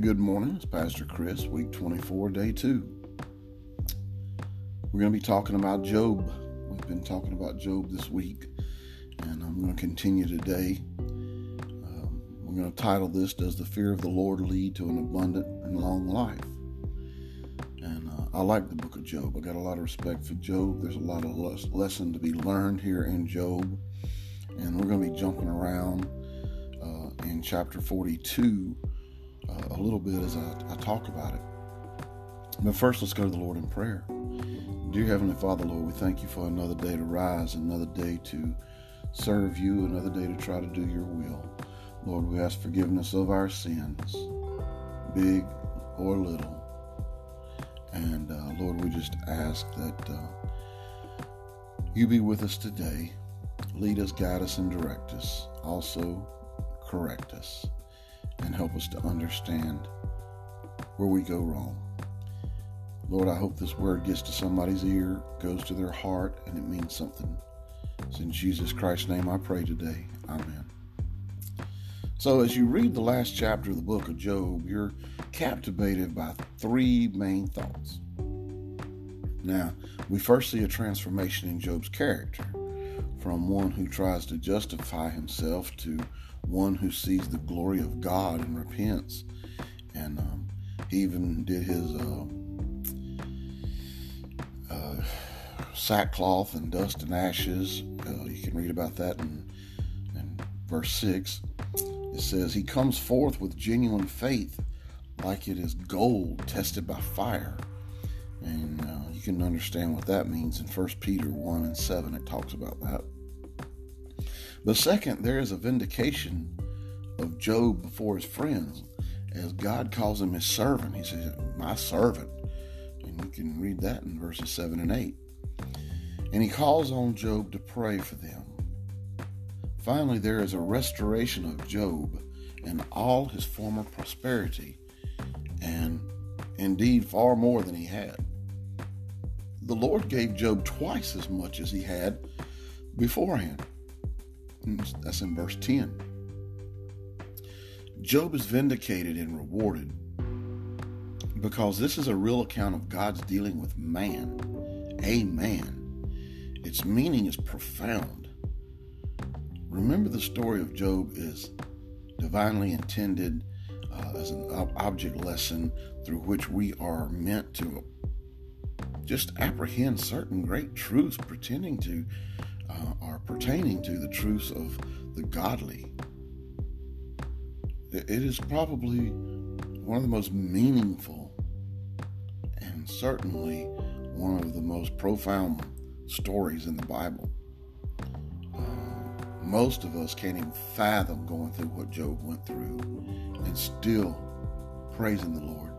Good morning, it's Pastor Chris, week 24, day 2. We're going to be talking about Job. We've been talking about Job this week, and I'm going to continue today. Um, we're going to title this Does the Fear of the Lord Lead to an Abundant and Long Life? And uh, I like the book of Job. I got a lot of respect for Job. There's a lot of les- lesson to be learned here in Job. And we're going to be jumping around uh, in chapter 42 a little bit as I, I talk about it. But first, let's go to the Lord in prayer. Dear Heavenly Father, Lord, we thank you for another day to rise, another day to serve you, another day to try to do your will. Lord, we ask forgiveness of our sins, big or little. And uh, Lord, we just ask that uh, you be with us today. Lead us, guide us, and direct us. Also, correct us and help us to understand where we go wrong. Lord, I hope this word gets to somebody's ear, goes to their heart, and it means something. It's in Jesus Christ's name I pray today. Amen. So, as you read the last chapter of the book of Job, you're captivated by three main thoughts. Now, we first see a transformation in Job's character from one who tries to justify himself to one who sees the glory of God and repents. And um, he even did his uh, uh, sackcloth and dust and ashes. Uh, you can read about that in, in verse 6. It says, He comes forth with genuine faith, like it is gold tested by fire. And uh, you can understand what that means in 1 Peter 1 and 7. It talks about that. But second, there is a vindication of Job before his friends as God calls him his servant. He says, My servant. And you can read that in verses 7 and 8. And he calls on Job to pray for them. Finally, there is a restoration of Job and all his former prosperity, and indeed far more than he had. The Lord gave Job twice as much as he had beforehand. That's in verse 10. Job is vindicated and rewarded because this is a real account of God's dealing with man, a man. Its meaning is profound. Remember, the story of Job is divinely intended uh, as an object lesson through which we are meant to just apprehend certain great truths pretending to uh, are pertaining to the truths of the godly. It is probably one of the most meaningful and certainly one of the most profound stories in the Bible. Uh, most of us can't even fathom going through what Job went through and still praising the Lord.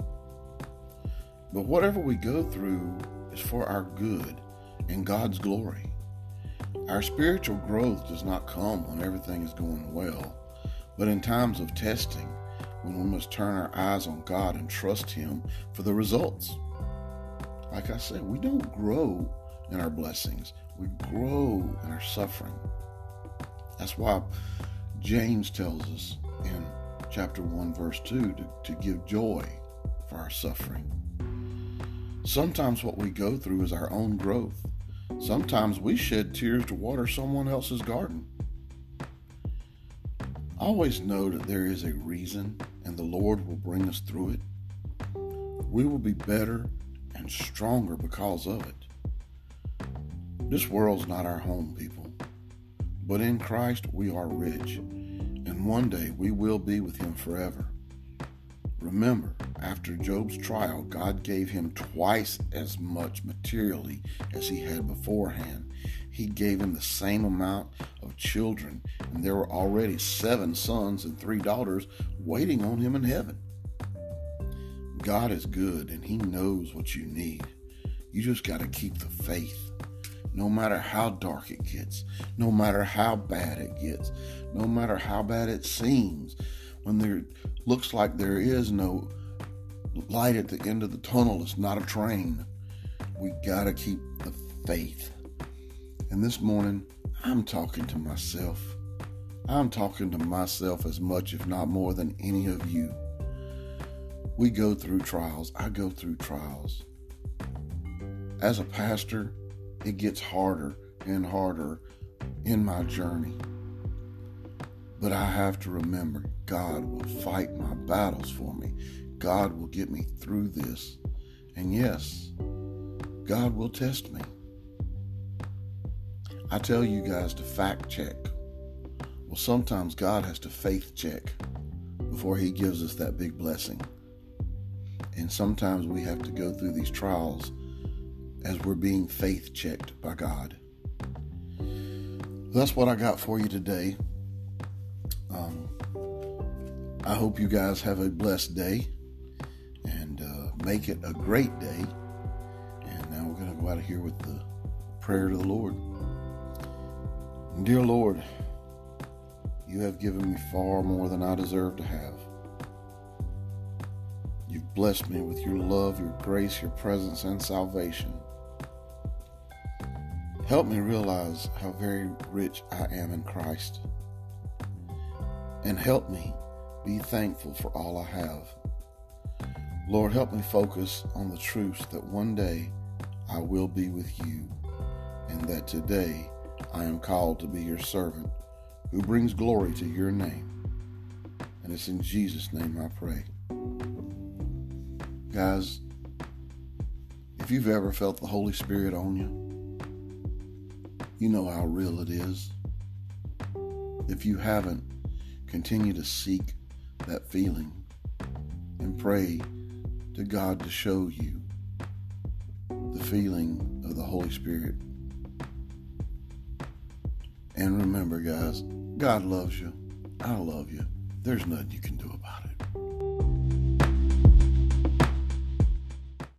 But whatever we go through is for our good and God's glory. Our spiritual growth does not come when everything is going well, but in times of testing, when we must turn our eyes on God and trust Him for the results. Like I said, we don't grow in our blessings, we grow in our suffering. That's why James tells us in chapter 1, verse 2, to, to give joy for our suffering. Sometimes what we go through is our own growth. Sometimes we shed tears to water someone else's garden. Always know that there is a reason and the Lord will bring us through it. We will be better and stronger because of it. This world's not our home, people. But in Christ we are rich, and one day we will be with Him forever. Remember, after Job's trial, God gave him twice as much materially as he had beforehand. He gave him the same amount of children, and there were already seven sons and three daughters waiting on him in heaven. God is good, and He knows what you need. You just got to keep the faith. No matter how dark it gets, no matter how bad it gets, no matter how bad it seems, when there looks like there is no light at the end of the tunnel, it's not a train. We got to keep the faith. And this morning, I'm talking to myself. I'm talking to myself as much, if not more, than any of you. We go through trials. I go through trials. As a pastor, it gets harder and harder in my journey. But I have to remember God will fight my battles for me. God will get me through this. And yes, God will test me. I tell you guys to fact check. Well, sometimes God has to faith check before He gives us that big blessing. And sometimes we have to go through these trials as we're being faith checked by God. That's what I got for you today. Um, I hope you guys have a blessed day make it a great day. And now we're going to go out of here with the prayer to the Lord. Dear Lord, you have given me far more than I deserve to have. You've blessed me with your love, your grace, your presence, and salvation. Help me realize how very rich I am in Christ. And help me be thankful for all I have. Lord, help me focus on the truth that one day I will be with you, and that today I am called to be your servant who brings glory to your name. And it's in Jesus' name I pray. Guys, if you've ever felt the Holy Spirit on you, you know how real it is. If you haven't, continue to seek that feeling and pray to God to show you the feeling of the Holy Spirit. And remember, guys, God loves you. I love you. There's nothing you can do about it.